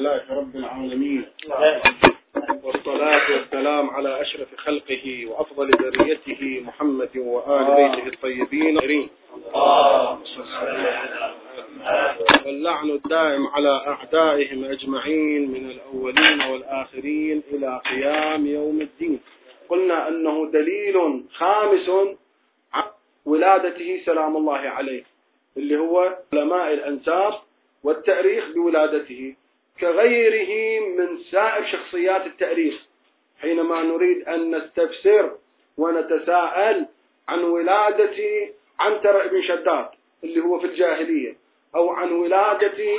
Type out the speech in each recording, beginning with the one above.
لله رب العالمين. والصلاة والسلام على أشرف خلقه وأفضل ذريته محمد وآل بيته الطيبين. واللعن الدائم على أعدائهم أجمعين من الأولين والآخرين إلى قيام يوم الدين. قلنا أنه دليل خامس عن ولادته سلام الله عليه اللي هو علماء الأنساب والتأريخ بولادته. كغيره من سائر شخصيات التاريخ حينما نريد أن نستفسر ونتساءل عن ولادة عنتر بن شداد اللي هو في الجاهلية أو عن ولادة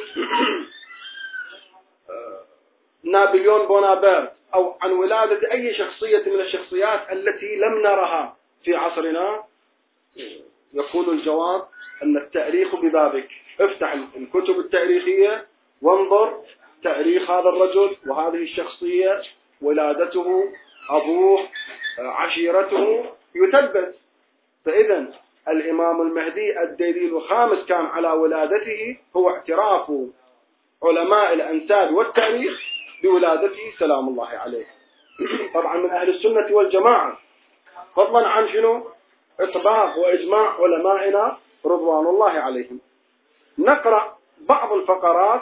نابليون بونابرت أو عن ولادة أي شخصية من الشخصيات التي لم نرها في عصرنا يكون الجواب أن التاريخ ببابك. افتح الكتب التاريخية وانظر تاريخ هذا الرجل وهذه الشخصية ولادته أبوه عشيرته يثبت فإذا الإمام المهدي الدليل الخامس كان على ولادته هو اعتراف علماء الأنساب والتاريخ بولادته سلام الله عليه. طبعا من أهل السنة والجماعة. فضلا عن شنو؟ إطباق وإجماع علمائنا رضوان الله عليهم. نقرأ بعض الفقرات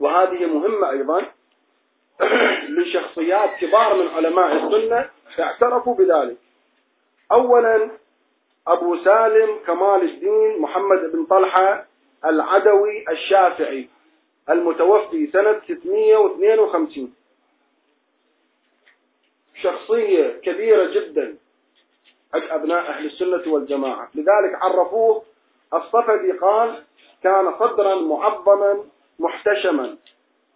وهذه مهمة أيضا. لشخصيات كبار من علماء السنة اعترفوا بذلك. أولا أبو سالم كمال الدين محمد بن طلحة العدوي الشافعي المتوفي سنة 652 شخصية كبيرة جدا. أبناء أهل السنة والجماعة. لذلك عرفوه. الصفدي قال كان صدرا معظما محتشما.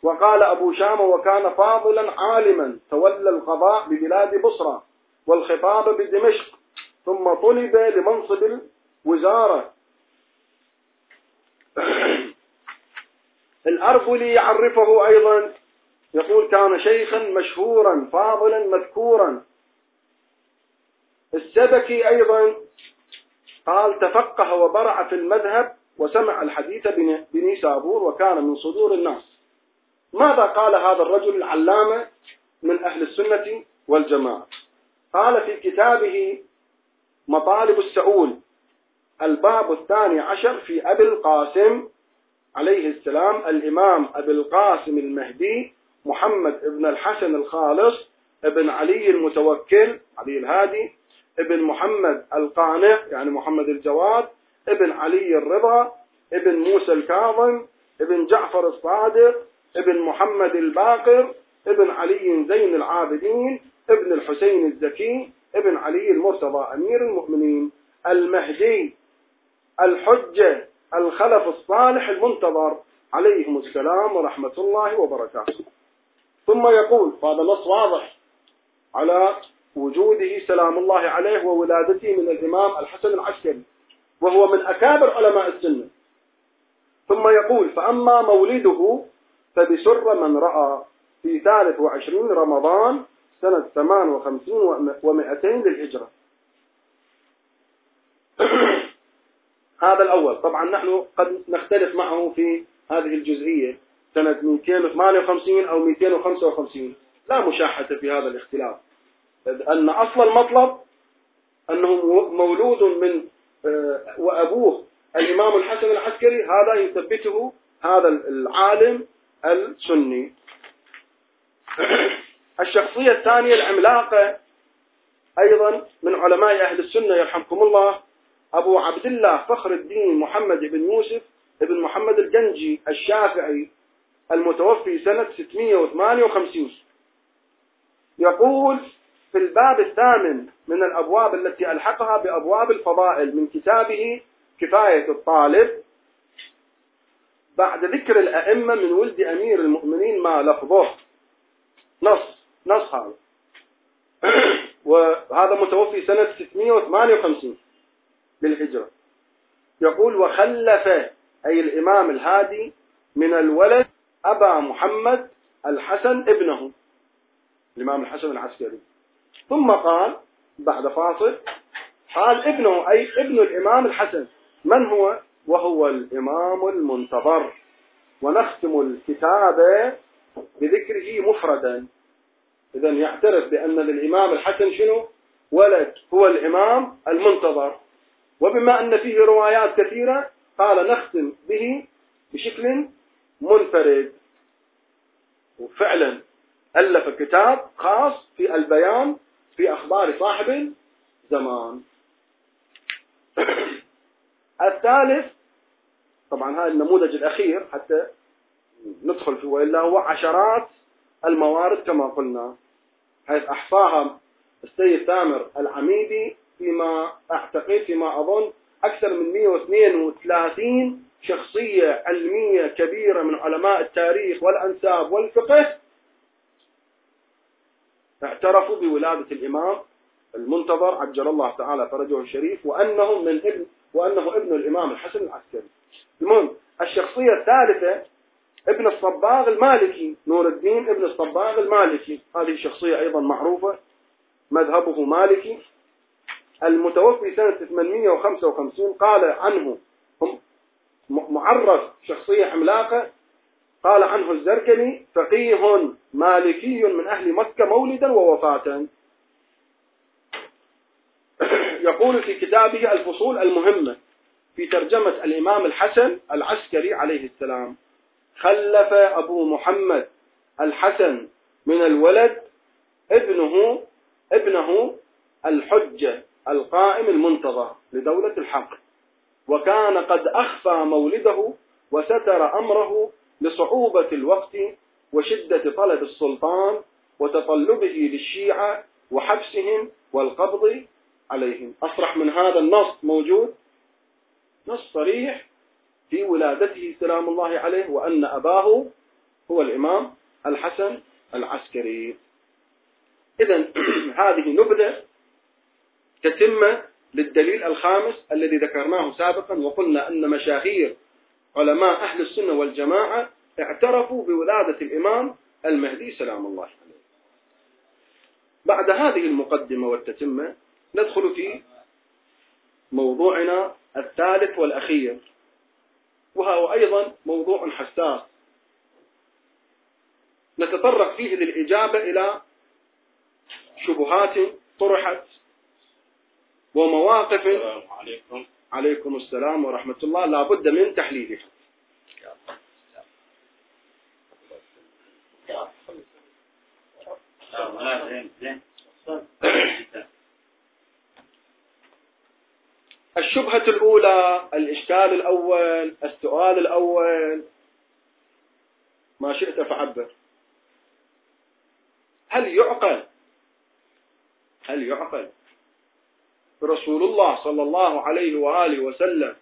وقال أبو شام وكان فاضلا عالما. تولى القضاء ببلاد بصرى والخطاب بدمشق. ثم طلب لمنصب الوزارة. الأربلي يعرفه أيضا. يقول كان شيخا مشهورا فاضلا مذكورا. السبكي أيضا قال تفقه وبرع في المذهب وسمع الحديث بنيسابور وكان من صدور الناس. ماذا قال هذا الرجل العلامة من أهل السنة والجماعة؟ قال في كتابه مطالب السؤول الباب الثاني عشر في أبي القاسم عليه السلام الإمام أبي القاسم المهدي محمد ابن الحسن الخالص ابن علي المتوكل علي الهادي ابن محمد القانع يعني محمد الجواد ابن علي الرضا ابن موسى الكاظم ابن جعفر الصادق ابن محمد الباقر ابن علي زين العابدين ابن الحسين الزكي ابن علي المرتضى أمير المؤمنين المهدي الحجة الخلف الصالح المنتظر عليهم السلام ورحمة الله وبركاته. ثم يقول هذا نص واضح على وجوده سلام الله عليه وولادته من الإمام الحسن العسكري. وهو من أكابر علماء السنة. ثم يقول فأما مولده فبسر من رأى في ثالث وعشرين رمضان سنة ثمان وخمسين ومائتين للهجرة. هذا الأول. طبعا نحن قد نختلف معه في هذه الجزئية. سنة 258 أو 255 لا مشاحة في هذا الاختلاف. أن أصل المطلب أنه مولود من وأبوه الإمام الحسن العسكري هذا يثبته هذا العالم السني. الشخصية الثانية العملاقة أيضا من علماء أهل السنة يرحمكم الله أبو عبد الله فخر الدين محمد بن يوسف بن محمد الجنجي الشافعي المتوفي سنة 658 يقول في الباب الثامن من الأبواب التي ألحقها بأبواب الفضائل من كتابه كفاية الطالب. بعد ذكر الأئمة من ولد أمير المؤمنين ما لفظه. نص نص هذا. وهذا متوفي سنة 658 للهجرة. يقول وخلف أي الإمام الهادي من الولد أبا محمد الحسن ابنه. الإمام الحسن العسكري. ثم قال بعد فاصل قال ابنه أي ابن الإمام الحسن من هو؟ وهو الإمام المنتظر. ونختم الكتاب بذكره مفردا. إذا يعترف بأن للإمام الحسن شنو؟ ولد هو الإمام المنتظر. وبما أن فيه روايات كثيرة قال نختم به بشكل منفرد. وفعلا ألف كتاب خاص في البيان في أخبار صاحب الزمان. الثالث طبعا هذا النموذج الأخير حتى ندخل فيه وإلا هو عشرات الموارد كما قلنا حيث أحصاها السيد تامر العميدي فيما أعتقد فيما أظن أكثر من 132 شخصية علمية كبيرة من علماء التاريخ والأنساب والفقه اعترفوا بولادة الإمام المنتظر عجل الله تعالى فرجه الشريف وأنه من ابن وأنه ابن الإمام الحسن العسكري. المهم الشخصية الثالثة ابن الصباغ المالكي نور الدين ابن الصباغ المالكي. هذه شخصية أيضا معروفة مذهبه مالكي. المتوفي سنة 855 قال عنه معرف شخصية عملاقة قال عنه الزركلي فقيه مالكي من أهل مكة مولدا ووفاة. يقول في كتابه الفصول المهمة في ترجمة الإمام الحسن العسكري عليه السلام خلف أبو محمد الحسن من الولد ابنه ابنه الحجة القائم المنتظر لدولة الحق. وكان قد أخفى مولده وستر أمره لصعوبة الوقت وشدة طلب السلطان وتطلبه للشيعة وحبسهم والقبض عليهم. أصرح من هذا النص موجود. نص صريح في ولادته سلام الله عليه وأن أباه هو الإمام الحسن العسكري. إذا هذه نبذة تتمة للدليل الخامس الذي ذكرناه سابقا وقلنا أن مشاهير علماء أهل السنة والجماعة اعترفوا بولادة الإمام المهدي سلام الله عليه. بعد هذه المقدمة والتتمة ندخل في موضوعنا الثالث والأخير وهو أيضا موضوع حساس. نتطرق فيه للإجابة إلى شبهات طرحت ومواقف عليكم. عليكم السلام ورحمة الله. لا بد من تحليلها الشبهة الأولى الإشكال الأول السؤال الأول. ما شئت فعبر. هل يعقل؟ هل يعقل؟ رسول الله صلى الله عليه وآله وسلم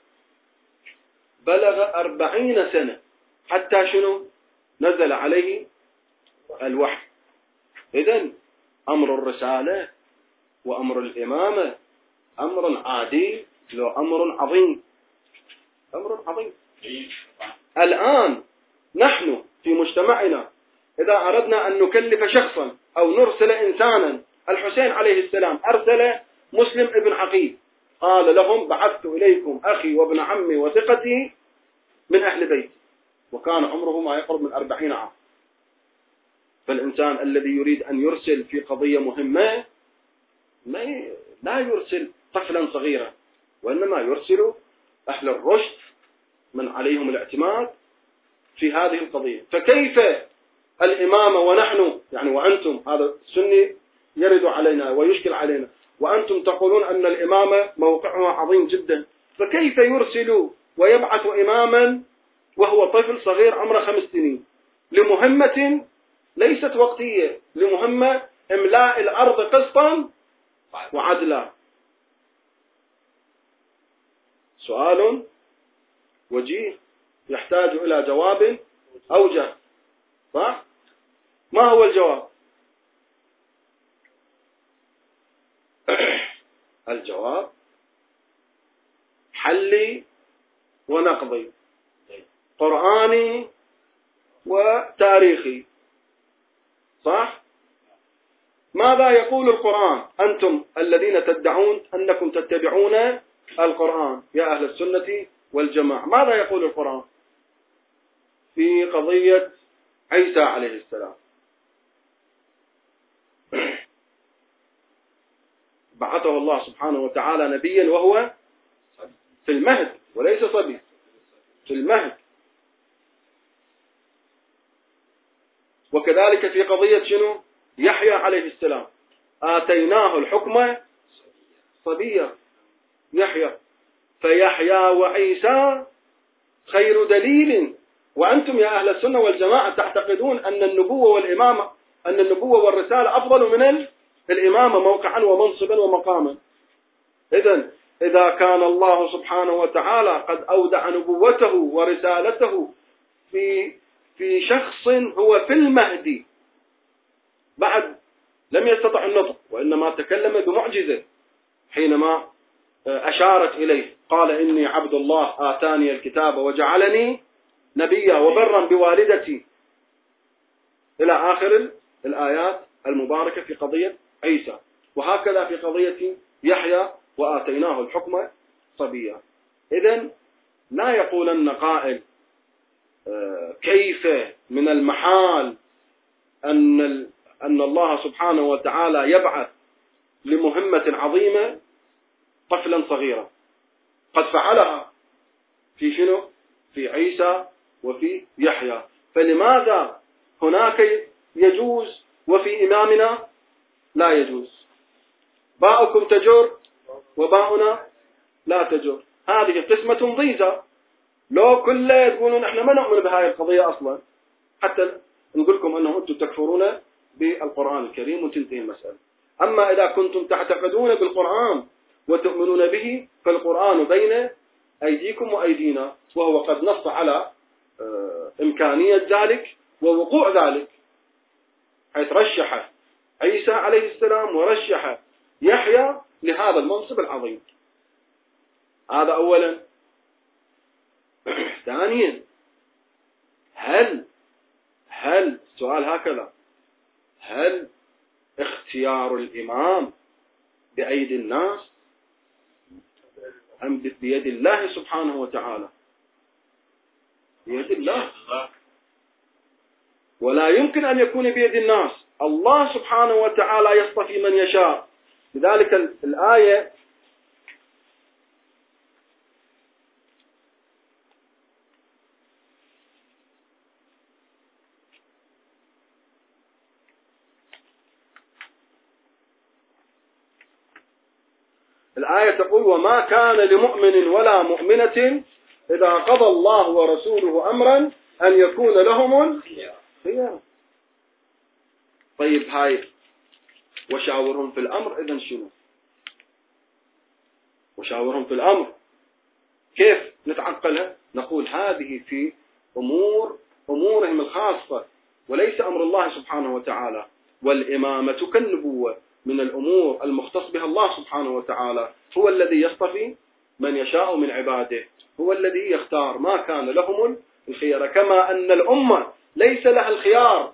بلغ أربعين سنة حتى شنو نزل عليه الوحي إذا أمر الرسالة وأمر الإمامة أمر عادي لو أمر عظيم أمر عظيم الآن نحن في مجتمعنا إذا أردنا أن نكلف شخصا أو نرسل إنسانا الحسين عليه السلام أرسل مسلم ابن عقيل. قال لهم بعثت إليكم أخي وابن عمي وثقتي من أهل بيتي. وكان عمره ما يقرب من أربعين عام. فالإنسان الذي يريد أن يرسل في قضية مهمة ما لا يرسل طفلا صغيرا وإنما يرسل أهل الرشد من عليهم الاعتماد في هذه القضية. فكيف الإمامة ونحن يعني وأنتم هذا السني يرد علينا ويشكل علينا وأنتم تقولون أن الإمامة موقعها عظيم جدا. فكيف يرسل ويبعث إماما وهو طفل صغير عمره خمس سنين؟ لمهمة ليست وقتية. لمهمة إملاء الأرض قسطا وعدلا. سؤال وجيه يحتاج إلى جواب أوجه صح؟ ما هو الجواب؟ الجواب حلي ونقضي. قرآني وتاريخي. صح؟ ماذا يقول القرآن؟ أنتم الذين تدعون أنكم تتبعون القرآن. يا أهل السنة والجماعة. ماذا يقول القرآن؟ في قضية عيسى عليه السلام. بعثه الله سبحانه وتعالى نبيا وهو في المهد وليس صبي في المهد. وكذلك في قضية شنو؟ يحيى عليه السلام. آتيناه الحكم صبيا يحيى. فيحيى وعيسى خير دليل. وأنتم يا أهل السنة والجماعة تعتقدون أن النبوة والإمامة أن النبوة والرسالة أفضل من الإمامة موقعا ومنصبا ومقاما. إذا إذا كان الله سبحانه وتعالى قد أودع نبوته ورسالته في في شخص هو في المهدي. بعد لم يستطع النطق وإنما تكلم بمعجزة حينما أشارت إليه. قال إني عبد الله آتاني الكتاب وجعلني نبيا وبرا بوالدتي. إلى آخر الآيات المباركة في قضية عيسى. وهكذا في قضية يحيى وآتيناه الحكم صبيا. إذا لا يقولن قائل آه، كيف من المحال أن أن الله سبحانه وتعالى يبعث لمهمة عظيمة طفلا صغيرا. قد فعلها في شنو؟ في عيسى وفي يحيى. فلماذا هناك يجوز وفي إمامنا لا يجوز. باؤكم تجر وباؤنا لا تجر هذه قسمة ضيزة لو كله يقولون إحنا ما نؤمن بهذه القضية أصلا. حتى نقول لكم انه أنتم تكفرون بالقرآن الكريم وتنتهي المسألة. أما إذا كنتم تعتقدون بالقرآن وتؤمنون به فالقرآن بين أيديكم وأيدينا وهو قد نص على آه، إمكانية ذلك ووقوع ذلك. حيث رشح عيسى عليه السلام ورشح يحيى لهذا المنصب العظيم. هذا أولا. ثانيا هل هل السؤال هكذا هل اختيار الإمام بأيدي الناس أم بيد الله سبحانه وتعالى؟ بيد الله. ولا يمكن أن يكون بيد الناس. الله سبحانه وتعالى يصطفي من يشاء. لذلك الآية الآية تقول وما كان لمؤمن ولا مؤمنة إذا قضى الله ورسوله أمرا أن يكون لهم الخيار. طيب هاي وشاورهم في الأمر إذا شنو؟ وشاورهم في الأمر. كيف نتعقلها؟ نقول هذه في أمور أمورهم الخاصة وليس أمر الله سبحانه وتعالى. والإمامة كالنبوة من الأمور المختص بها الله سبحانه وتعالى. هو الذي يصطفي من يشاء من عباده. هو الذي يختار ما كان لهم الخيار. كما أن الأمة ليس لها الخيار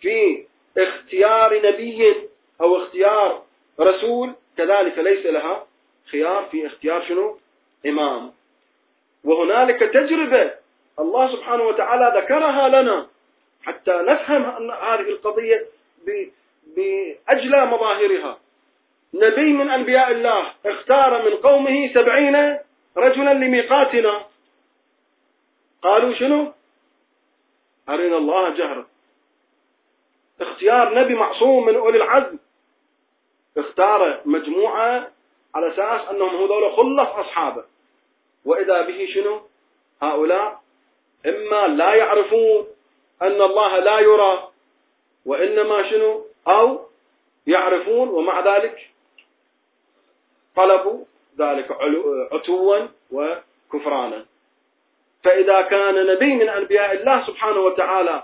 في اختيار نبي أو اختيار رسول كذلك ليس لها خيار في اختيار شنو؟ إمام. وهنالك تجربة الله سبحانه وتعالى ذكرها لنا حتى نفهم أن هذه القضية بأجلى مظاهرها. نبي من أنبياء الله اختار من قومه سبعين رجلا لميقاتنا. قالوا شنو؟ أرنا الله جهرا. اختيار نبي معصوم من أولي العزم. اختار مجموعة على أساس أنهم هذول خلص أصحابه. وإذا به شنو؟ هؤلاء. إما لا يعرفون أن الله لا يرى وإنما شنو؟ أو يعرفون ومع ذلك طلبوا ذلك عتوا وكفرانا. فإذا كان نبي من أنبياء الله سبحانه وتعالى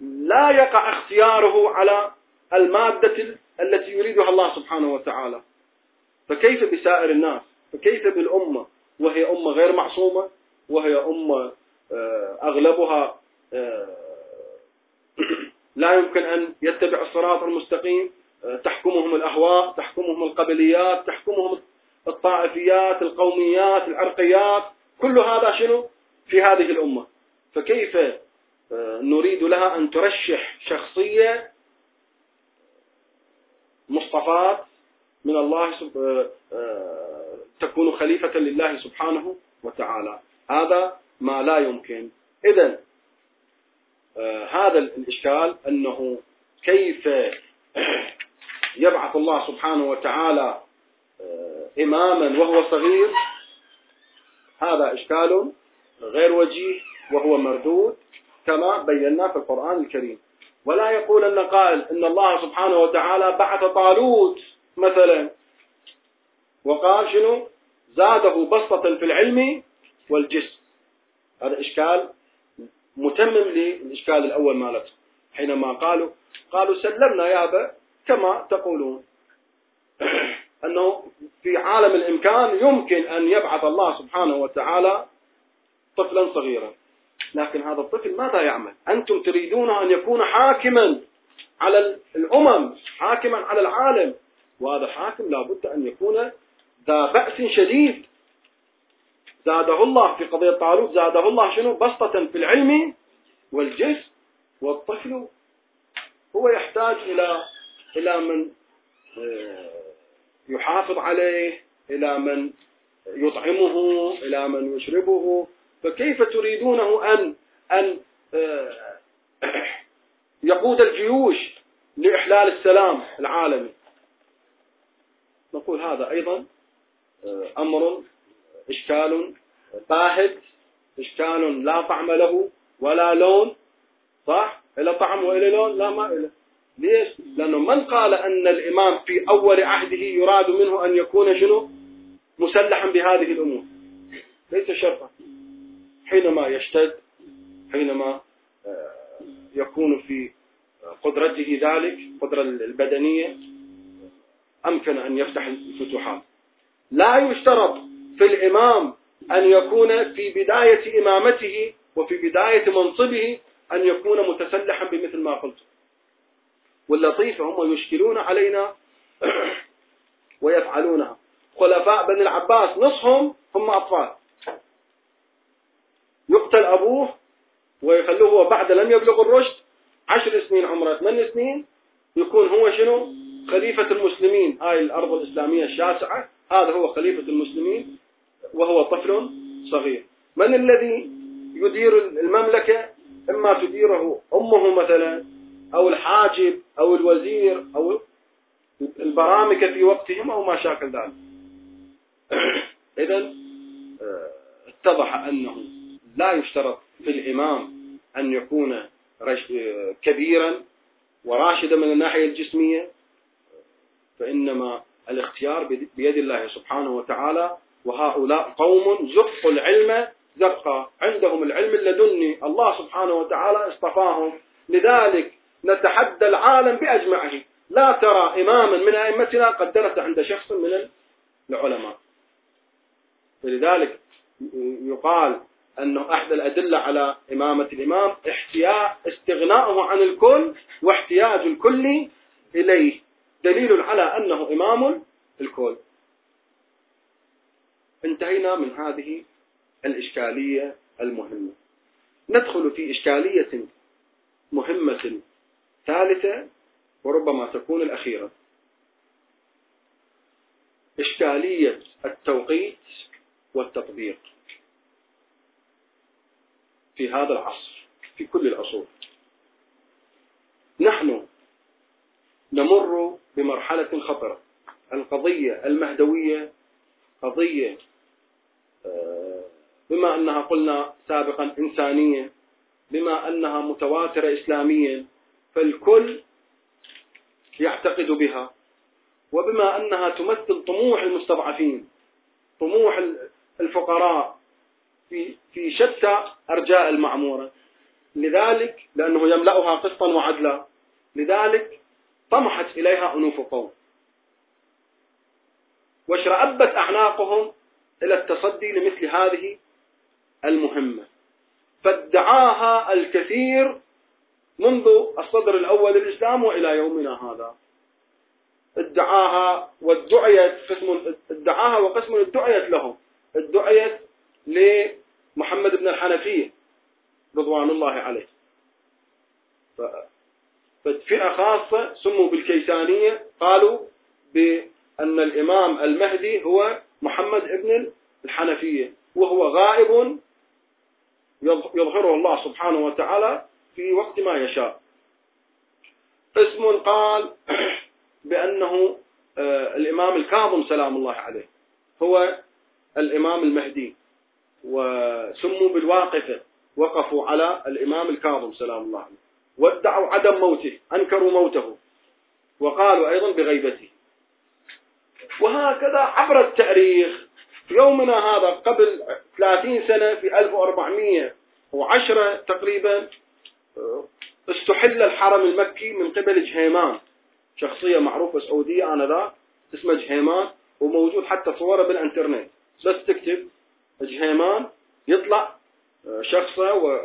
لا يقع اختياره على المادة التي يريدها الله سبحانه وتعالى. فكيف بسائر الناس؟ فكيف بالأمة؟ وهي أمة غير معصومة؟ وهي أمة آه، أغلبها آه، لا يمكن أن يتبع الصراط المستقيم. آه، تحكمهم الأهواء تحكمهم القبليات تحكمهم الطائفيات القوميات العرقيات. كل هذا شنو؟ في هذه الأمة. فكيف نريد لها أن ترشح شخصية مصطفات من الله آه، تكون خليفة لله سبحانه وتعالى. هذا ما لا يمكن. إذا هذا الإشكال أنه كيف يبعث الله سبحانه وتعالى إماما وهو صغير هذا إشكال غير وجيه وهو مردود. كما بينا في القرآن الكريم. ولا يقول أن قائل إن الله سبحانه وتعالى بعث طالوت مثلا. وقال شنو؟ زاده بسطة في العلم والجسم. هذا إشكال متمم للإشكال الأول مالته. حينما قالوا قالوا سلمنا يا أبا كما تقولون. أنه في عالم الإمكان يمكن أن يبعث الله سبحانه وتعالى طفلا صغيرا. لكن هذا الطفل ماذا يعمل؟ أنتم تريدون أن يكون حاكما على الأمم حاكما على العالم. وهذا حاكم لابد أن يكون ذا بأس شديد. زاده الله في قضية طالوت زاده الله شنو؟ بسطة في العلم والجسم. والطفل هو يحتاج إلى إلى من آه، يحافظ عليه إلى من يطعمه إلى من يشربه. فكيف تريدونه أن أن آه، يقود الجيوش لإحلال السلام العالمي؟ نقول هذا أيضا آه، أمر إشكال باهت إشكال لا طعم له ولا لون صح؟ إلى طعم وإلى لون؟ لا ما إلى. ليش؟ لأنه من قال أن الإمام في أول عهده يراد منه أن يكون شنو؟ مسلحا بهذه الأمور. ليس شرطا. حينما يشتد حينما آه، يكون في قدرته ذلك قدرة البدنية أمكن أن يفتح الفتوحات. لا يشترط في الإمام أن يكون في بداية إمامته وفي بداية منصبه أن يكون متسلحا بمثل ما قلت. واللطيف هم يشكلون علينا ويفعلونها. خلفاء بني العباس نصهم هم أطفال. يقتل أبوه ويخلوه هو بعد لم يبلغ الرشد عشر سنين عمره ثمان سنين يكون هو شنو؟ خليفة المسلمين. هاي الأرض الإسلامية الشاسعة هذا هو خليفة المسلمين وهو طفل صغير. من الذي يدير المملكة؟ إما تديره أمه مثلا أو الحاجب أو الوزير أو البرامكة في وقتهم أو ما شاكل ذلك. إذا آه، اتضح أنه لا يشترط في الإمام أن يكون كبيرا وراشدا من الناحية الجسمية فإنما الاختيار بيد الله سبحانه وتعالى. وهؤلاء قوم زقوا العلم زقا عندهم العلم اللدني الله سبحانه وتعالى اصطفاهم. لذلك نتحدى العالم بأجمعه. لا ترى إماما من أئمتنا قد درس عند شخص من العلماء. فلذلك يقال أنه أحد الأدلة على إمامة الإمام احتياج استغناؤه عن الكل واحتياج الكل إليه. دليل على أنه إمام الكل. انتهينا من هذه الإشكالية المهمة. ندخل في إشكالية مهمة ثالثة وربما تكون الأخيرة. إشكالية التوقيت والتطبيق. في هذا العصر في كل العصور نحن نمر بمرحلة خطرة. القضية المهدوية قضية آه، بما أنها قلنا سابقا إنسانية بما أنها متواترة إسلاميا فالكل يعتقد بها. وبما أنها تمثل طموح المستضعفين طموح الفقراء في في شتى أرجاء المعمورة. لذلك لأنه يملأها قسطا وعدلا. لذلك طمحت إليها أنوف قوم. واشرأبت أعناقهم إلى التصدي لمثل هذه المهمة. فادعاها الكثير منذ الصدر الأول للإسلام وإلى يومنا هذا. ادعاها وادعيت قسم ادعاها وقسم ادعيت لهم. ادعيت لمحمد بن الحنفية رضوان الله عليه. فئة خاصة سموا بالكيسانية قالوا بأن الإمام المهدي هو محمد ابن الحنفية وهو غائب يظهره الله سبحانه وتعالى في وقت ما يشاء. اسم قال بأنه آه، الإمام الكاظم سلام الله عليه هو الإمام المهدي. وسموا بالواقفة وقفوا على الإمام الكاظم سلام الله عليه. وادعوا عدم موته أنكروا موته. وقالوا أيضا بغيبته. وهكذا عبر التاريخ في يومنا هذا قبل 30 سنة في 1410 تقريبا استحل الحرم المكي من قبل جهيمان. شخصية معروفة سعودية آنذاك اسمه جهيمان وموجود حتى صوره بالإنترنت. بس تكتب جهيمان يطلع شخصه و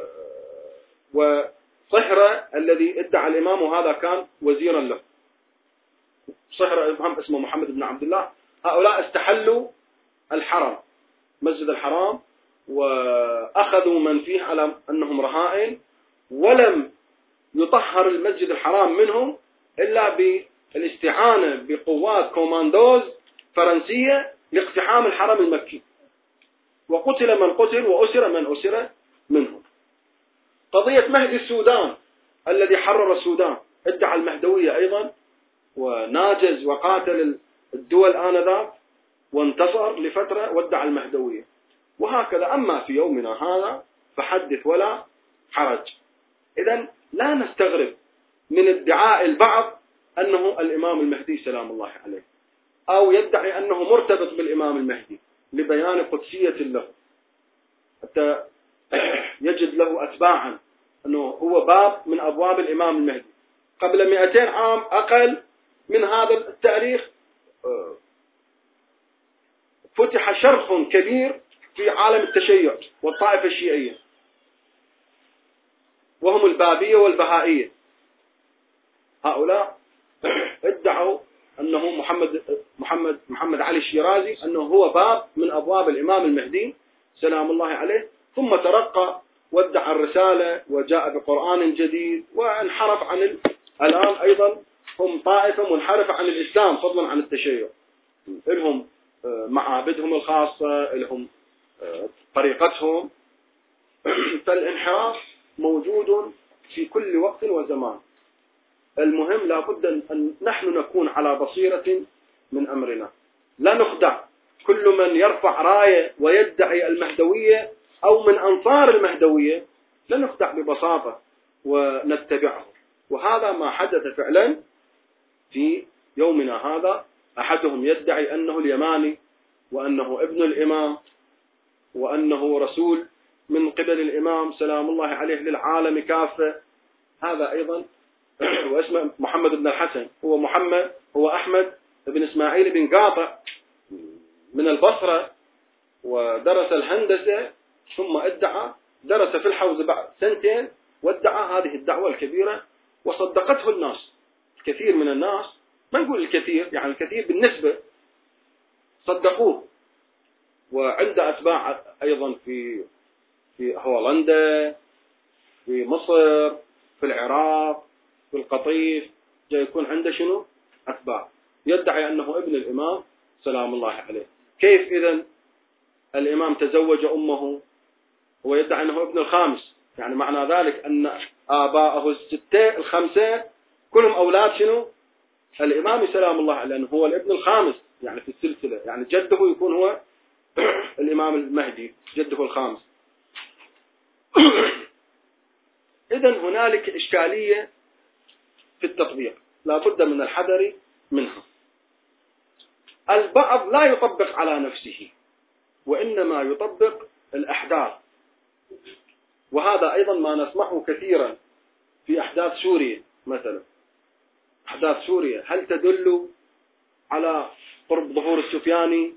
وصهرة الذي ادعى الإمام وهذا كان وزيرا له. صهرة اسمه محمد بن عبد الله. هؤلاء استحلوا الحرم مسجد الحرام وأخذوا من فيه على أنهم رهائن ولم يطهر المسجد الحرام منهم إلا بالاستعانة بقوات كوماندوز فرنسية لاقتحام الحرم المكي. وقتل من قتل وأسر من أسر منهم. قضية مهدي السودان الذي حرر السودان ادعى المهدوية أيضا وناجز وقاتل الدول آنذاك وانتصر لفترة وادعى المهدوية. وهكذا أما في يومنا هذا فحدث ولا حرج. إذا لا نستغرب من ادعاء البعض أنه الإمام المهدي سلام الله عليه أو يدعي أنه مرتبط بالإمام المهدي. لبيان قدسية له. حتى يجد له أتباعا. أنه هو باب من أبواب الإمام المهدي. قبل 200 عام أقل من هذا التاريخ فتح شرخ كبير في عالم التشيع والطائفة الشيعية. وهم البابية والبهائية. هؤلاء ادعوا أنه محمد محمد محمد علي الشيرازي أنه هو باب من أبواب الإمام المهدي سلام الله عليه. ثم ترقى وادعى الرسالة وجاء بقرآن جديد وانحرف عن ال... الآن أيضا هم طائفة منحرفة عن الإسلام فضلا عن التشيع. لهم آه، معابدهم الخاصة لهم آه، طريقتهم. فالانحراف موجود في كل وقت وزمان. المهم لابد أن نحن نكون على بصيرة من أمرنا. لا نخدع. كل من يرفع راية ويدعي المهدوية أو من أنصار المهدوية لا نخدع ببساطة ونتبعه. وهذا ما حدث فعلا في يومنا هذا. أحدهم يدعي أنه اليماني وأنه ابن الإمام وأنه رسول من قبل الإمام. سلام الله عليه للعالم كافة. هذا أيضا. واسمه محمد بن الحسن. هو محمد هو أحمد. بن إسماعيل بن قاطع من البصرة ودرس الهندسة ثم ادعى درس في الحوزة بعد سنتين وادعى هذه الدعوة الكبيرة وصدقته الناس كثير من الناس ما نقول الكثير يعني الكثير بالنسبة صدقوه. وعنده أتباع أيضا في في هولندا في مصر في العراق في القطيف جاي يكون عنده شنو؟ أتباع. يدعي أنه ابن الإمام سلام الله عليه. كيف إذا الإمام تزوج أمه؟ هو يدعي أنه ابن الخامس. يعني معنى ذلك أن آباءه الستة الخمسة كلهم أولاد شنو؟ الإمام سلام الله عليه لأنه هو الابن الخامس. يعني في السلسلة يعني جده يكون هو الإمام المهدي جده الخامس. إذا هنالك إشكالية في التطبيق لا بد من الحذر منها. البعض لا يطبق على نفسه وإنما يطبق الأحداث. وهذا أيضا ما نسمعه كثيرا في أحداث سوريا مثلا. أحداث سوريا هل تدل على قرب ظهور السفياني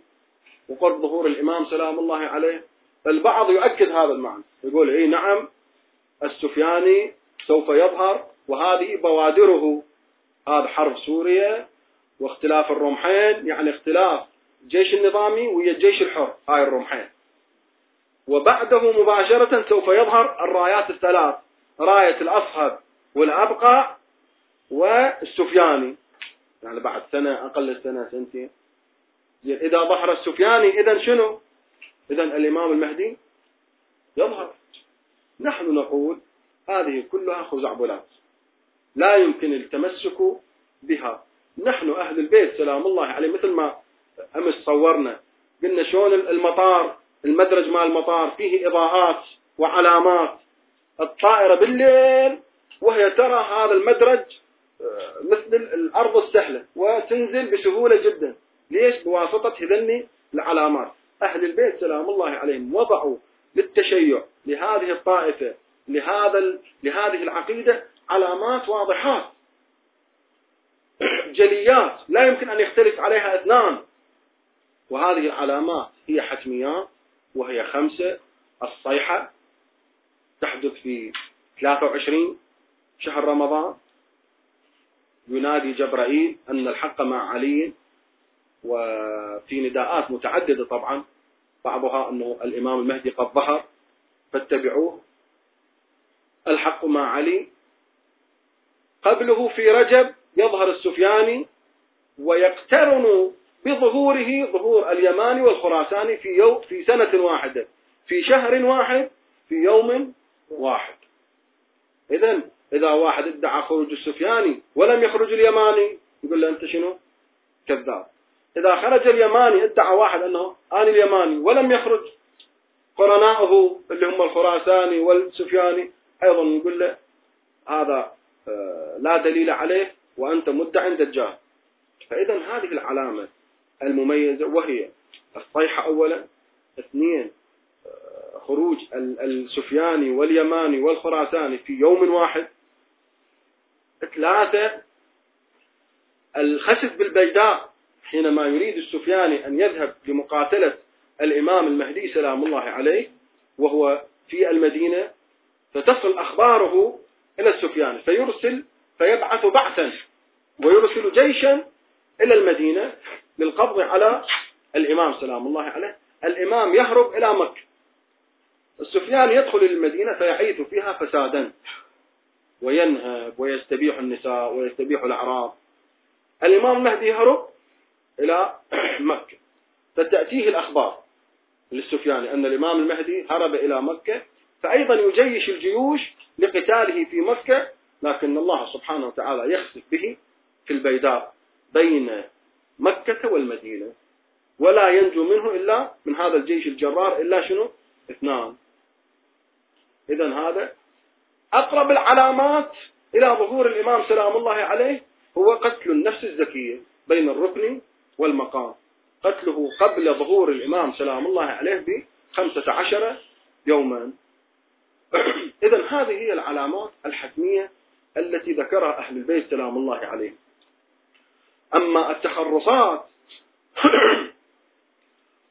وقرب ظهور الإمام سلام الله عليه؟ البعض يؤكد هذا المعنى يقول إيه نعم السفياني سوف يظهر وهذه بوادره هذا حرب سوريا واختلاف الرمحين يعني اختلاف الجيش النظامي ويا الجيش الحر هاي الرمحين. وبعده مباشرة سوف يظهر الرايات الثلاث راية الأصهب والأبقى والسفياني. يعني بعد سنة أقل سنة سنتين. إذا ظهر السفياني إذا شنو؟ إذا الإمام المهدي يظهر. نحن نقول هذه كلها خزعبلات. لا يمكن التمسك بها. نحن أهل البيت سلام الله عليه مثل ما أمس صورنا. قلنا شلون المطار المدرج مال المطار فيه إضاءات وعلامات. الطائرة بالليل وهي ترى هذا المدرج آه، مثل الأرض السهلة وتنزل بسهولة جدا. ليش؟ بواسطة هذني العلامات. أهل البيت سلام الله عليهم وضعوا للتشيع لهذه الطائفة لهذا لهذه العقيدة علامات واضحات. جليات لا يمكن أن يختلف عليها اثنان وهذه العلامات هي حتميات وهي خمسة. الصيحة تحدث في 23 شهر رمضان. ينادي جبرائيل أن الحق مع علي. وفي نداءات متعددة طبعا. بعضها أنه الإمام المهدي قد ظهر. فاتبعوه. الحق مع علي. قبله في رجب يظهر السفياني ويقترن بظهوره ظهور اليماني والخراساني في يوم في سنة واحدة في شهر واحد في يوم واحد. إذا إذا واحد ادعى خروج السفياني ولم يخرج اليماني يقول له أنت شنو؟ كذاب. إذا خرج اليماني ادعى واحد أنه أنا اليماني ولم يخرج قرناؤه اللي هم الخراساني والسفياني أيضا نقول له هذا آه، لا دليل عليه وأنت مدع دجال. فإذا هذه العلامة المميزة وهي الصيحة أولا اثنين آه، خروج السفياني واليماني والخراساني في يوم واحد ثلاثة الخسف بالبيداء حينما يريد السفياني أن يذهب لمقاتلة الإمام المهدي سلام الله عليه وهو في المدينة فتصل أخباره إلى السفياني فيرسل فيبعث بعثا. ويرسل جيشا إلى المدينة للقبض على الإمام سلام الله عليه. الإمام يهرب إلى مكة. السفيان يدخل المدينة فيعيث فيها فسادا. وينهب ويستبيح النساء ويستبيح الأعراض الإمام المهدي يهرب إلى مكة. فتأتيه الأخبار للسفياني أن الإمام المهدي هرب إلى مكة. فأيضا يجيش الجيوش لقتاله في مكة لكن الله سبحانه وتعالى يخسف به البيداء بين مكة والمدينة ولا ينجو منه إلا من هذا الجيش الجرار إلا شنو؟ اثنان. إذا هذا أقرب العلامات إلى ظهور الإمام سلام الله عليه هو قتل النفس الزكية بين الركن والمقام. قتله قبل ظهور الإمام سلام الله عليه بخمسة عشر يوما. إذا هذه هي العلامات الحتمية التي ذكرها أهل البيت سلام الله عليهم. أما التخرصات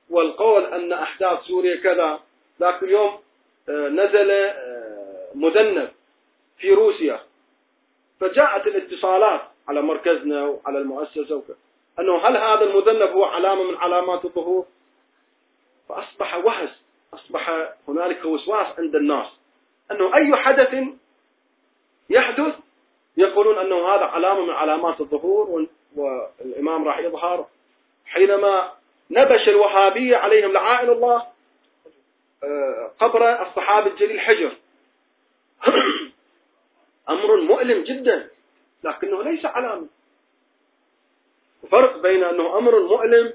والقول أن أحداث سوريا كذا ذاك اليوم آه، نزل آه، مذنب في روسيا. فجاءت الاتصالات على مركزنا وعلى المؤسسة وكذا أنه هل هذا المذنب هو علامة من علامات الظهور؟ فأصبح وهس أصبح هنالك وسواس عند الناس. أنه أي حدث يحدث يقولون أنه هذا علامة من علامات الظهور والإمام راح يظهر حينما نبش الوهابية عليهم لعائن الله آه، قبر الصحابي الجليل حجر. أمر مؤلم جدا لكنه ليس علامة. فرق بين أنه أمر مؤلم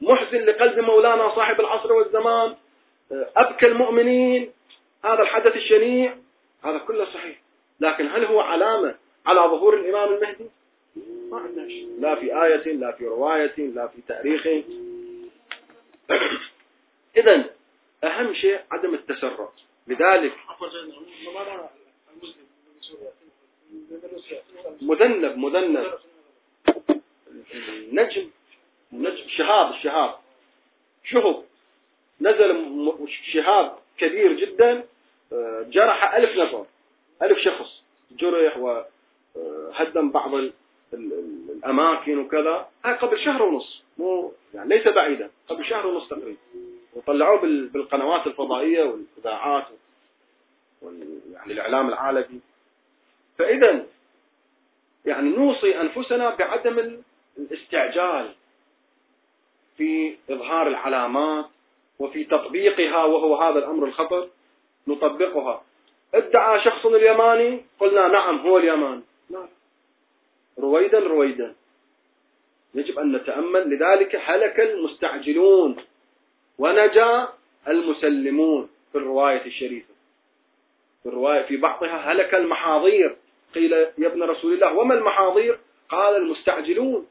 محزن لقلب مولانا صاحب العصر والزمان آه، أبكى المؤمنين هذا الحدث الشنيع هذا كله صحيح. لكن هل هو علامة على ظهور الإمام المهدي؟ ما لا في آية لا في رواية لا في تاريخ. إذا أهم شيء عدم التسرع. لذلك مذنب مذنب. نجم نجم شهاب الشهاب شهب. نزل شهاب كبير جدا آه، جرح ألف نفر ألف شخص. جرح وهدم بعض الأماكن وكذا. هاي قبل شهر ونص. مو يعني ليس بعيدا. قبل شهر ونص تقريبا. وطلعوه بالقنوات الفضائية والإذاعات وال يعني الإعلام العالمي. فإذا يعني نوصي أنفسنا بعدم الاستعجال في إظهار العلامات وفي تطبيقها وهو هذا الأمر الخطر نطبقها. ادعى شخص اليماني قلنا نعم هو اليماني. لا رويدا رويدا. يجب أن نتأمل لذلك هلك المستعجلون ونجا المسلمون في الرواية الشريفة. في الرواية في بعضها هلك المحاضير. قيل يا ابن رسول الله وما المحاضير؟ قال المستعجلون.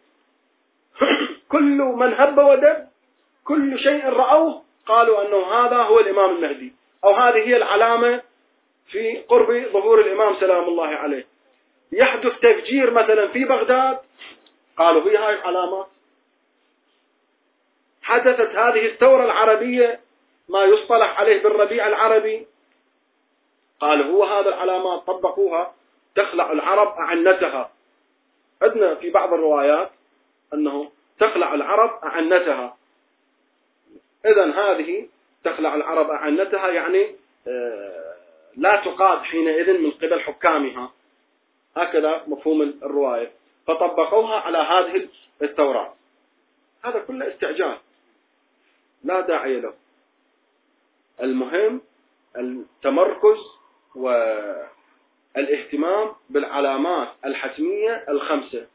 كل من هب ودب كل شيء رأوه قالوا أنه هذا هو الإمام المهدي. أو هذه هي العلامة في قرب ظهور الإمام سلام الله عليه. يحدث تفجير مثلا في بغداد؟ قالوا هي هاي العلامات حدثت هذه الثورة العربية ما يصطلح عليه بالربيع العربي. قالوا هو هذا العلامات طبقوها تخلع العرب أعنتها. عندنا في بعض الروايات أنه تخلع العرب أعنتها. إذا هذه تخلع العرب أعنتها يعني آه، لا تقاد حينئذ من قبل حكامها. هكذا مفهوم الرواية. فطبقوها على هذه التوراة. هذا كله استعجال. لا داعي له. المهم التمركز والاهتمام بالعلامات الحتمية الخمسة.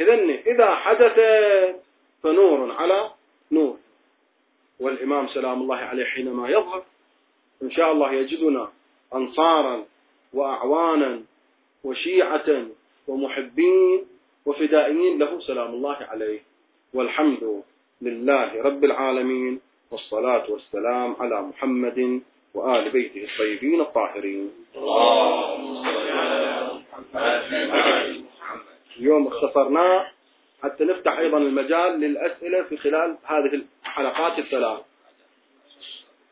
إذن إذا حدثت فنور على نور. والإمام سلام الله عليه حينما يظهر إن شاء الله يجدنا أنصارا وأعوانا وشيعة ومحبين وفدائيين له سلام الله عليه. والحمد لله رب العالمين والصلاة والسلام على محمد وآل بيته الطيبين الطاهرين. اليوم اختصرناه حتى نفتح أيضا المجال للأسئلة في خلال هذه الحلقات الثلاث.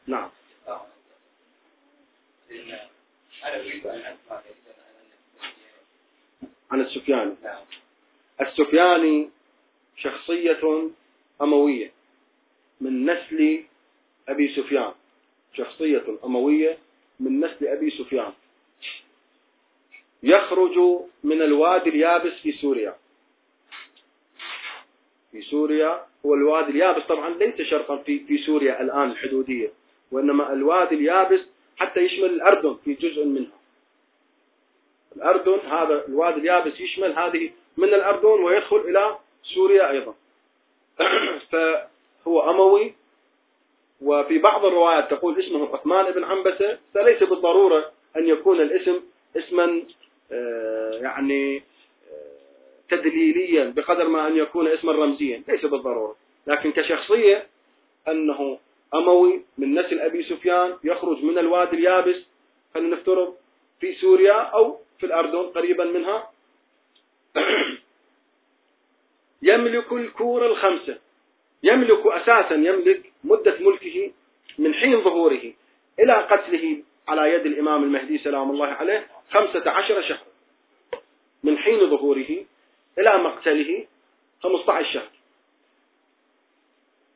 نعم. عن السفياني السفياني شخصية أموية من نسل أبي سفيان. شخصية أموية من نسل أبي سفيان. يخرج من الوادي اليابس في سوريا. في سوريا هو الوادي اليابس. طبعا ليس شرقا في في سوريا الآن الحدودية وإنما الوادي اليابس حتى يشمل الأردن في جزء منها. الأردن هذا الوادي اليابس يشمل هذه من الأردن ويدخل إلى سوريا أيضا. فهو أموي. وفي بعض الروايات تقول اسمه عثمان بن عنبسة. فليس بالضرورة أن يكون الاسم اسما آه، يعني آه، تدليليا بقدر ما أن يكون اسما رمزيا. ليس بالضرورة. لكن كشخصية أنه أموي من نسل أبي سفيان يخرج من الوادي اليابس خلينا نفترض في سوريا أو في الأردن قريبا منها. يملك الكور الخمسة. يملك أساسا يملك مدة ملكه من حين ظهوره إلى قتله على يد الإمام المهدي سلام الله عليه خمسة عشر شهر. من حين ظهوره إلى مقتله 15 شهر.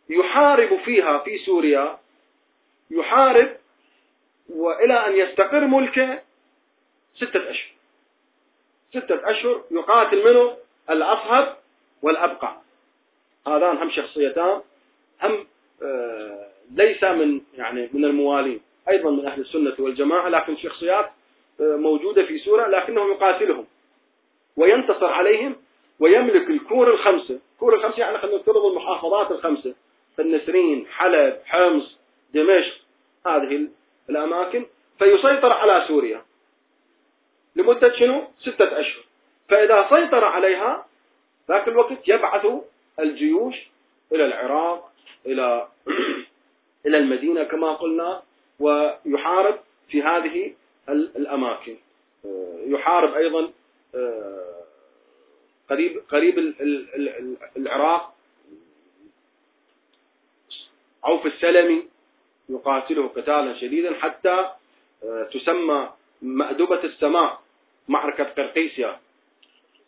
يحارب فيها في سوريا. يحارب وإلى أن يستقر ملكه ستة أشهر. ستة أشهر يقاتل منه الأصهب والأبقع هذان هم شخصيتان هم آه، ليس من يعني من الموالين أيضا من أهل السنة والجماعة لكن شخصيات آه، موجودة في سوريا لكنه يقاتلهم. وينتصر عليهم ويملك الكور الخمسة. كور الخمسة يعني خلينا نفترض المحافظات الخمسة. النسرين حلب حمص دمشق هذه الأماكن. فيسيطر على سوريا. لمدة شنو؟ ستة أشهر. فإذا سيطر عليها ذاك الوقت يبعث الجيوش إلى العراق إلى إلى المدينة كما قلنا ويحارب في هذه الأماكن. يحارب أيضا قريب قريب العراق. عوف السلمي يقاتله قتالا شديدا حتى تسمى مأدبة السماء معركة قرقيسيا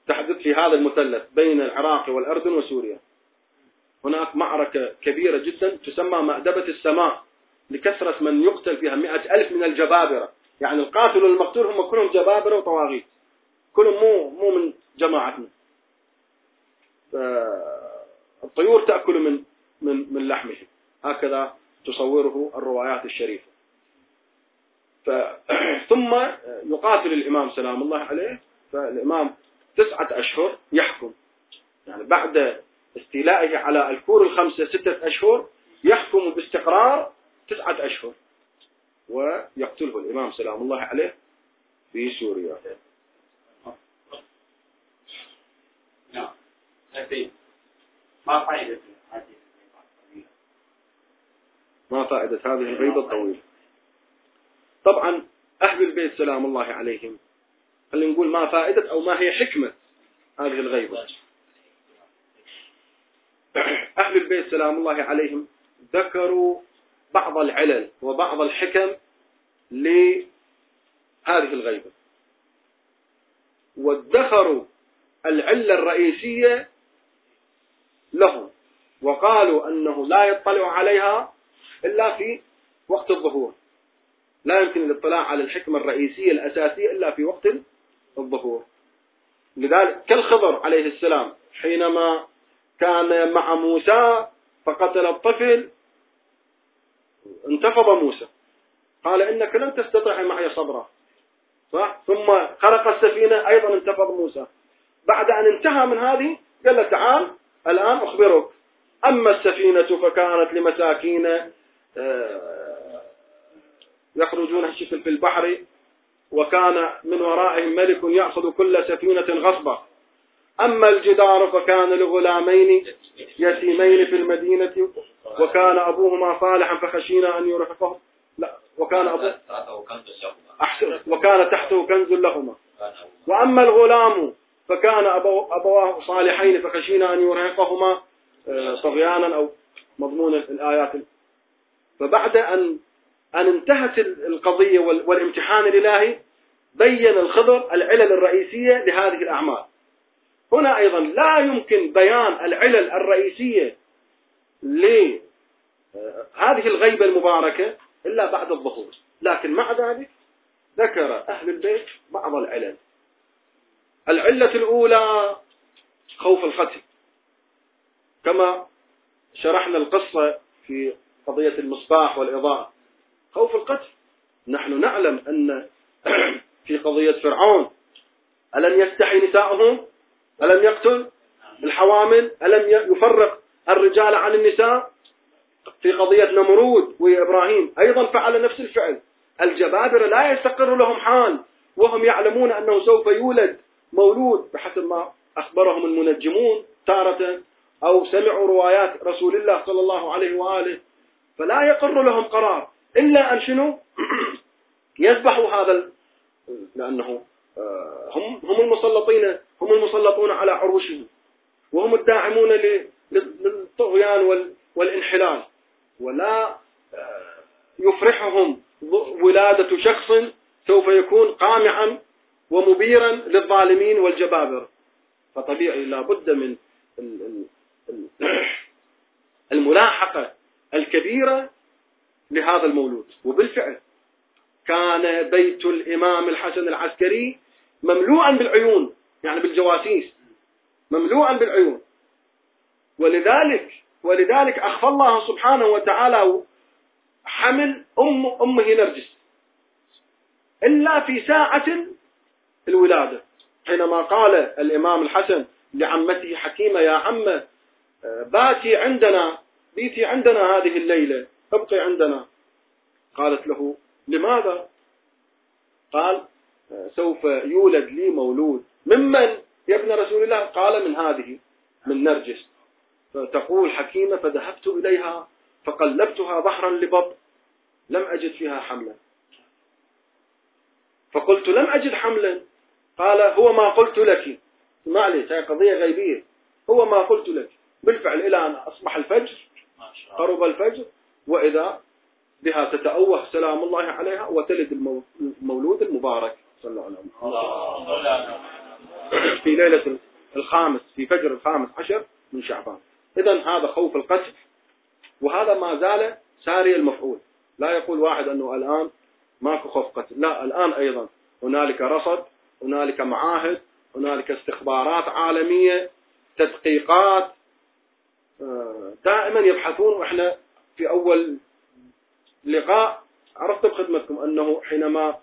تحدث في هذا المثلث بين العراق والأردن وسوريا. هناك معركة كبيرة جدا تسمى مأدبة السماء لكثرة من يقتل فيها مئة ألف من الجبابرة. يعني القاتل والمقتول هم كلهم جبابرة وطواغيت. كلهم مو مو من جماعتنا. الطيور تأكل من من من لحمه هكذا تصوره الروايات الشريفة. ثم يقاتل الإمام سلام الله عليه فالإمام تسعة أشهر يحكم. يعني بعد استيلائه على الكور الخمسة ستة أشهر يحكم باستقرار تسعة أشهر ويقتله الإمام سلام الله عليه في سوريا. نعم. ما فائدة هذه ما فائدة هذه الغيبة الطويلة. طبعا أهل البيت سلام الله عليهم. خلينا نقول ما فائدة أو ما هي حكمة هذه الغيبة. أهل البيت سلام الله عليهم ذكروا بعض العلل وبعض الحكم لهذه الغيبة. وادخروا العلة الرئيسية لهم وقالوا أنه لا يطلع عليها إلا في وقت الظهور. لا يمكن الاطلاع على الحكمة الرئيسية الأساسية إلا في وقت الظهور. لذلك كالخضر عليه السلام حينما كان مع موسى فقتل الطفل انتفض موسى. قال إنك لن تستطيع معي صبرا. صح؟ ثم خرق السفينة أيضا انتفض موسى. بعد أن انتهى من هذه قال له تعال الآن أخبرك. أما السفينة فكانت لمساكين آه، يخرجون في البحر وكان من ورائهم ملك يأخذ كل سفينة غصبا. أما الجدار فكان لغلامين يتيمين في المدينة وكان أبوهما صالحا فخشينا أن يرهقهم لا وكان أبوه وكان تحته كنز لهما. وأما الغلام فكان أبواه صالحين فخشينا أن يرهقهما آه، طغيانا أو مضمون الآيات. فبعد أن أن انتهت القضية والامتحان الإلهي بين الخضر العلل الرئيسية لهذه الأعمال. هنا أيضا لا يمكن بيان العلل الرئيسية لهذه الغيبة المباركة إلا بعد الظهور. لكن مع ذلك ذكر أهل البيت بعض العلل. العلة الأولى خوف القتل كما شرحنا القصة في قضية المصباح والإضاءة خوف القتل. نحن نعلم أن في قضية فرعون ألم يستحي نساءهم ألم يقتل؟ الحوامل؟ ألم يفرق الرجال عن النساء؟ في قضية نمرود وإبراهيم أيضا فعل نفس الفعل. الجبابرة لا يستقر لهم حال وهم يعلمون أنه سوف يولد مولود بحسب ما أخبرهم المنجمون تارة أو سمعوا روايات رسول الله صلى الله عليه وآله فلا يقر لهم قرار. إلا أن شنو؟ يذبحوا هذا لأنه آه، هم هم المسلطين هم المسلطون على عروشهم. وهم الداعمون للطغيان والانحلال. ولا آه، يفرحهم ولادة شخص سوف يكون قامعا ومبيرا للظالمين والجبابرة. فطبيعي لابد من الملاحقة الكبيرة لهذا المولود. وبالفعل كان بيت الإمام الحسن العسكري مملوءا بالعيون يعني بالجواسيس. مملوءا بالعيون. ولذلك ولذلك أخفى الله سبحانه وتعالى حمل أم أمه نرجس. إلا في ساعة الولادة حينما قال الإمام الحسن لعمته حكيمة يا عمة باتي عندنا بيتي عندنا هذه الليلة. ابقي عندنا. قالت له لماذا؟ قال سوف يولد لي مولود. ممن يا ابن رسول الله؟ قال من هذه من نرجس. فتقول حكيمة فذهبت إليها فقلبتها ظهرا لبط لم أجد فيها حملا. فقلت لم أجد حملا. قال هو ما قلت لك. ما عليه هي قضية غيبية. هو ما قلت لك. بالفعل إلى أن أصبح الفجر قرب الفجر. وإذا بها تتأوه سلام الله عليها وتلد المولود المبارك صلى الله عليه وسلم. في ليلة الخامس في فجر الخامس عشر من شعبان. إذا هذا خوف القتل وهذا ما زال ساري المفعول. لا يقول واحد أنه الآن ماكو خوف قتل. لا الآن أيضا. هنالك رصد هنالك معاهد هنالك استخبارات عالمية تدقيقات آه، دائما يبحثون وإحنا في أول لقاء عرفت بخدمتكم أنه حينما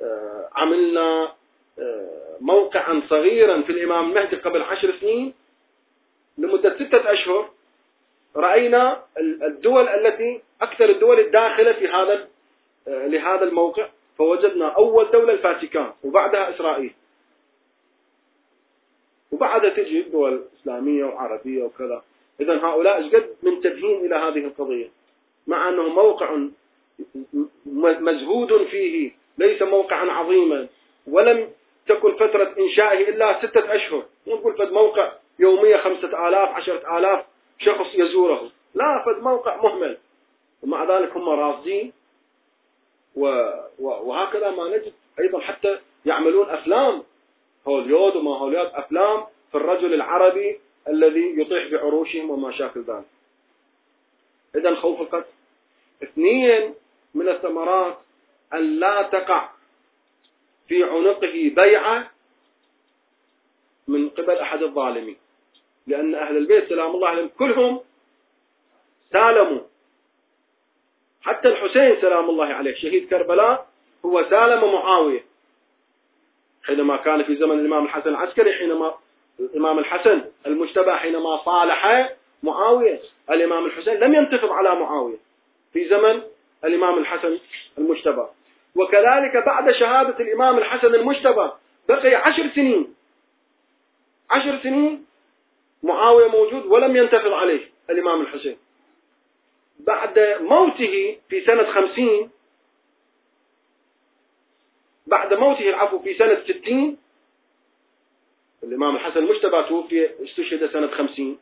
آه، عملنا آه، موقعا صغيرا في الإمام المهدي قبل عشر سنين لمدة ستة أشهر رأينا الدول التي أكثر الدول الداخلة في هذا لهذا الموقع فوجدنا أول دولة الفاتيكان وبعدها إسرائيل. وبعدها تجي دول إسلامية وعربية وكذا. اذا هؤلاء قد منتبهين إلى هذه القضية. مع أنه موقع مزهود فيه ليس موقعا عظيما. ولم تكن فترة إنشائه إلا ستة أشهر. نقول فد موقع يومية خمسة آلاف عشرة آلاف شخص يزوره. لا فد موقع مهمل. ومع ذلك هم راصدين وهكذا ما نجد أيضا حتى يعملون أفلام. هوليود وما هوليود أفلام في الرجل العربي الذي يطيح بعروشهم وما شاكل ذلك. إذا خوف القتل اثنين من الثمرات أن لا تقع في عنقه بيعة من قبل أحد الظالمين. لأن أهل البيت سلام الله عليهم كلهم سالموا. حتى الحسين سلام الله عليه شهيد كربلاء هو سالم معاوية. حينما كان في زمن الإمام الحسن العسكري حينما الإمام الحسن المجتبى حينما صالح معاوية الإمام الحسين لم ينتفض على معاوية. في زمن الإمام الحسن المجتبى. وكذلك بعد شهادة الإمام الحسن المجتبى بقي عشر سنين. عشر سنين معاوية موجود ولم ينتفض عليه الإمام الحسين. بعد موته في سنة خمسين بعد موته العفو في سنة ستين الإمام الحسن المجتبى توفي استشهد سنة خمسين.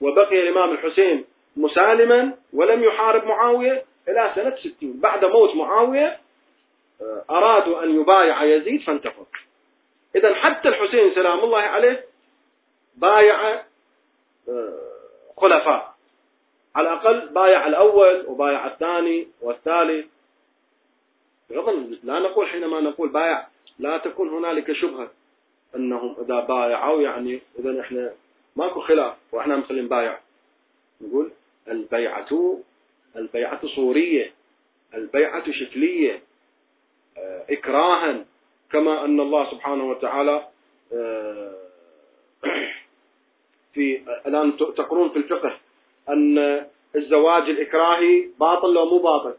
وبقي الإمام الحسين مسالما ولم يحارب معاوية إلى سنة ستين. بعد موت معاوية آه، أرادوا أن يبايع يزيد فانتفض إذا حتى الحسين سلام الله عليه بايع آه، خلفاء. على الأقل بايع الأول وبايع الثاني والثالث. غضا لا نقول حينما نقول بايع لا تكون هنالك شبهة أنهم إذا بايعوا يعني إذا إحنا ماكو خلاف وإحنا مخلين بايع. نقول البيعة البيعة صورية البيعة شكلية آه، إكراها كما أن الله سبحانه وتعالى آه، في الآن تقرون في الفقه أن الزواج الإكراهي باطل أو مو باطل؟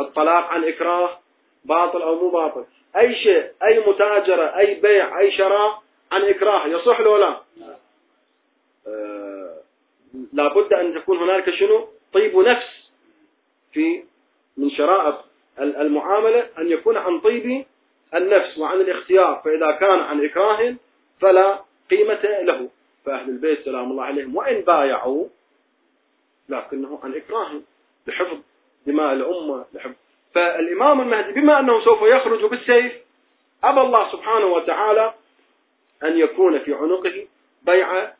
الطلاق عن إكراه باطل أو مو باطل؟ أي شيء أي متاجرة أي بيع أي شراء عن إكراه يصح له لا؟ لابد أن تكون هنالك شنو؟ طيب نفس في من شرائط المعاملة أن يكون عن طيب النفس وعن الاختيار فإذا كان عن إكراه فلا قيمة له. فأهل البيت سلام الله عليهم وإن بايعوا لكنه عن إكراه لحفظ دماء الأمة لحفظ فالإمام المهدي بما أنه سوف يخرج بالسيف أبى الله سبحانه وتعالى أن يكون في عنقه بيعة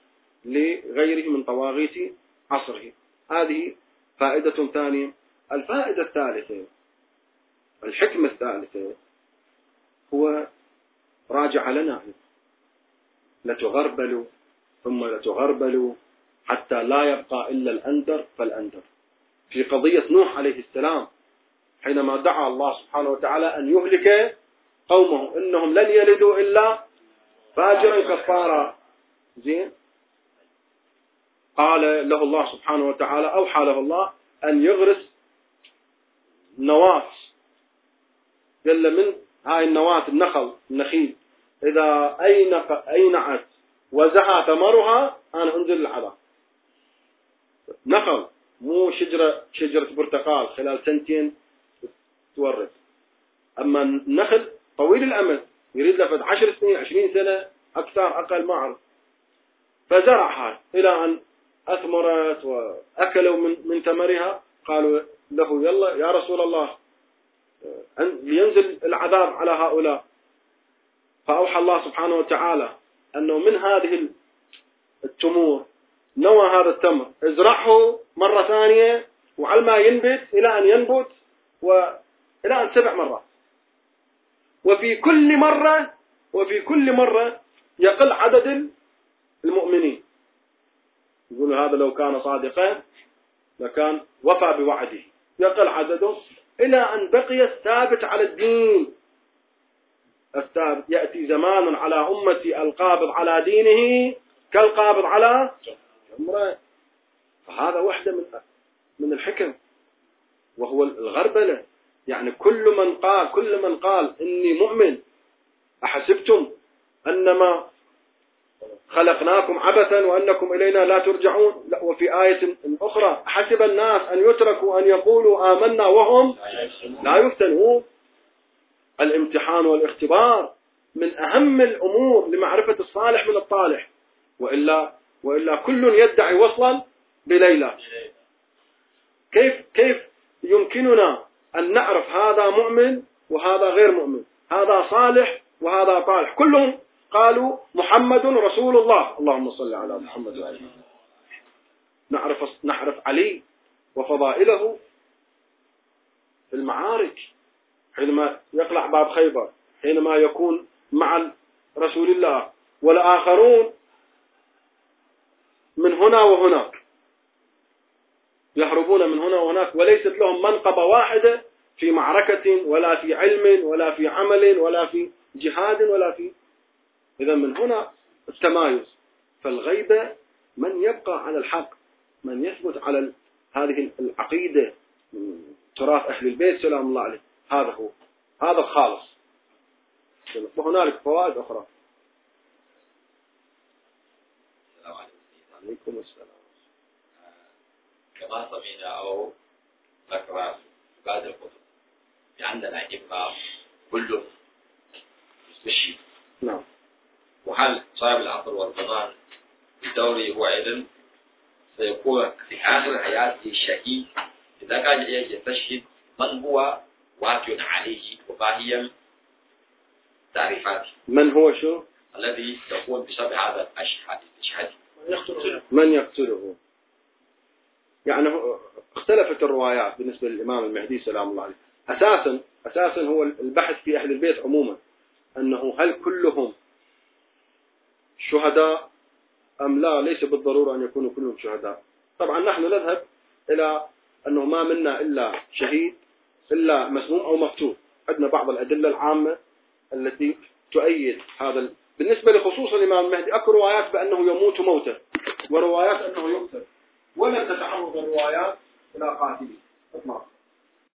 لغيره من طواغيت عصره. هذه فائدة ثانية. الفائدة الثالثة الحكمة الثالثة هو راجع لنا. لتغربلوا ثم لتغربلوا حتى لا يبقى إلا الأندر فالأندر. في قضية نوح عليه السلام حينما دعا الله سبحانه وتعالى أن يهلك قومه إنهم لن يلدوا إلا فاجرا كفارا. زين؟ قال له الله سبحانه وتعالى أوحى له الله أن يغرس نواة. قال من؟ هاي النواة النخل النخيل. إذا أينعت وزهى ثمرها أنا أنزل العذاب. نخل مو شجرة شجرة برتقال خلال سنتين تورد. أما النخل طويل الأمد يريد له عشر سنين عشرين سنة أكثر أقل ما أعرف. فزرعها إلى أن أثمرت وأكلوا من, من ثمرها. قالوا له يلا يا رسول الله لينزل العذاب على هؤلاء. فأوحى الله سبحانه وتعالى أنه من هذه التمور نوى هذا التمر. ازرعه مرة ثانية وعلى ما ينبت إلى أن ينبت وإلى أن سبع مرات. وفي كل مرة وفي كل مرة يقل عدد المؤمنين. يقول هذا لو كان صادقا لكان وفى بوعده. يقل عدده إلى أن بقي الثابت على الدين. الثابت يأتي زمان على أمتي القابض على دينه كالقابض على امرأة فهذا وحدة من من الحكم. وهو الغربلة. يعني كل من قال كل من قال إني مؤمن أحسبتم أنما خلقناكم عبثا وأنكم إلينا لا ترجعون. لا وفي آية أخرى حسب الناس أن يتركوا أن يقولوا آمنا وهم لا يفتنون. الامتحان والاختبار من أهم الأمور لمعرفة الصالح من الطالح وإلا وإلا كل يدعي وصلا بليلى. كيف كيف يمكننا أن نعرف هذا مؤمن وهذا غير مؤمن؟ هذا صالح وهذا طالح. كلهم قالوا محمد رسول الله. اللهم صل على محمد وعلى نعرف نعرف علي وفضائله في المعارك حينما يقلع باب خيبر حينما يكون مع رسول الله والآخرون من هنا وهناك يهربون من هنا وهناك وليست لهم منقبة واحدة في معركة ولا في علم ولا في عمل ولا في جهاد ولا في إذا من هنا التمايز. فالغيبة من يبقى على الحق من يثبت على هذه العقيدة تراث أهل البيت سلام الله عليه. هذا هو. هذا الخالص. وهنالك فوائد أخرى. السلام عليكم. السلام. كما سمعنا أو في بعض الكتب بأن الأئمة كلهم مستشهد نعم. وهل صاحب العصر والزمان بدوره هو أيضا سيكون في آخر حياته شهيد إذا كان يستشهد من هو واقع عليه وما هي تعريفات من هو شو؟ الذي يكون بسبب هذا الاستشهاد من يقتله؟ يعني هو- اختلفت الروايات بالنسبة للإمام المهدي سلام الله عليه. أساسا أساسا هو البحث في أهل البيت عموما أنه هل كلهم شهداء أم لا؟ ليس بالضرورة أن يكونوا كلهم شهداء. طبعا نحن نذهب إلى أنه ما منا إلا شهيد إلا مسموم أو مقتول. عندنا بعض الأدلة العامة التي تؤيد هذا ال... بالنسبة لخصوص الإمام المهدي أكو روايات بأنه يموت موتا وروايات أنه يقتل. ولم تتعرض الروايات إلى قاتله إطلاقا.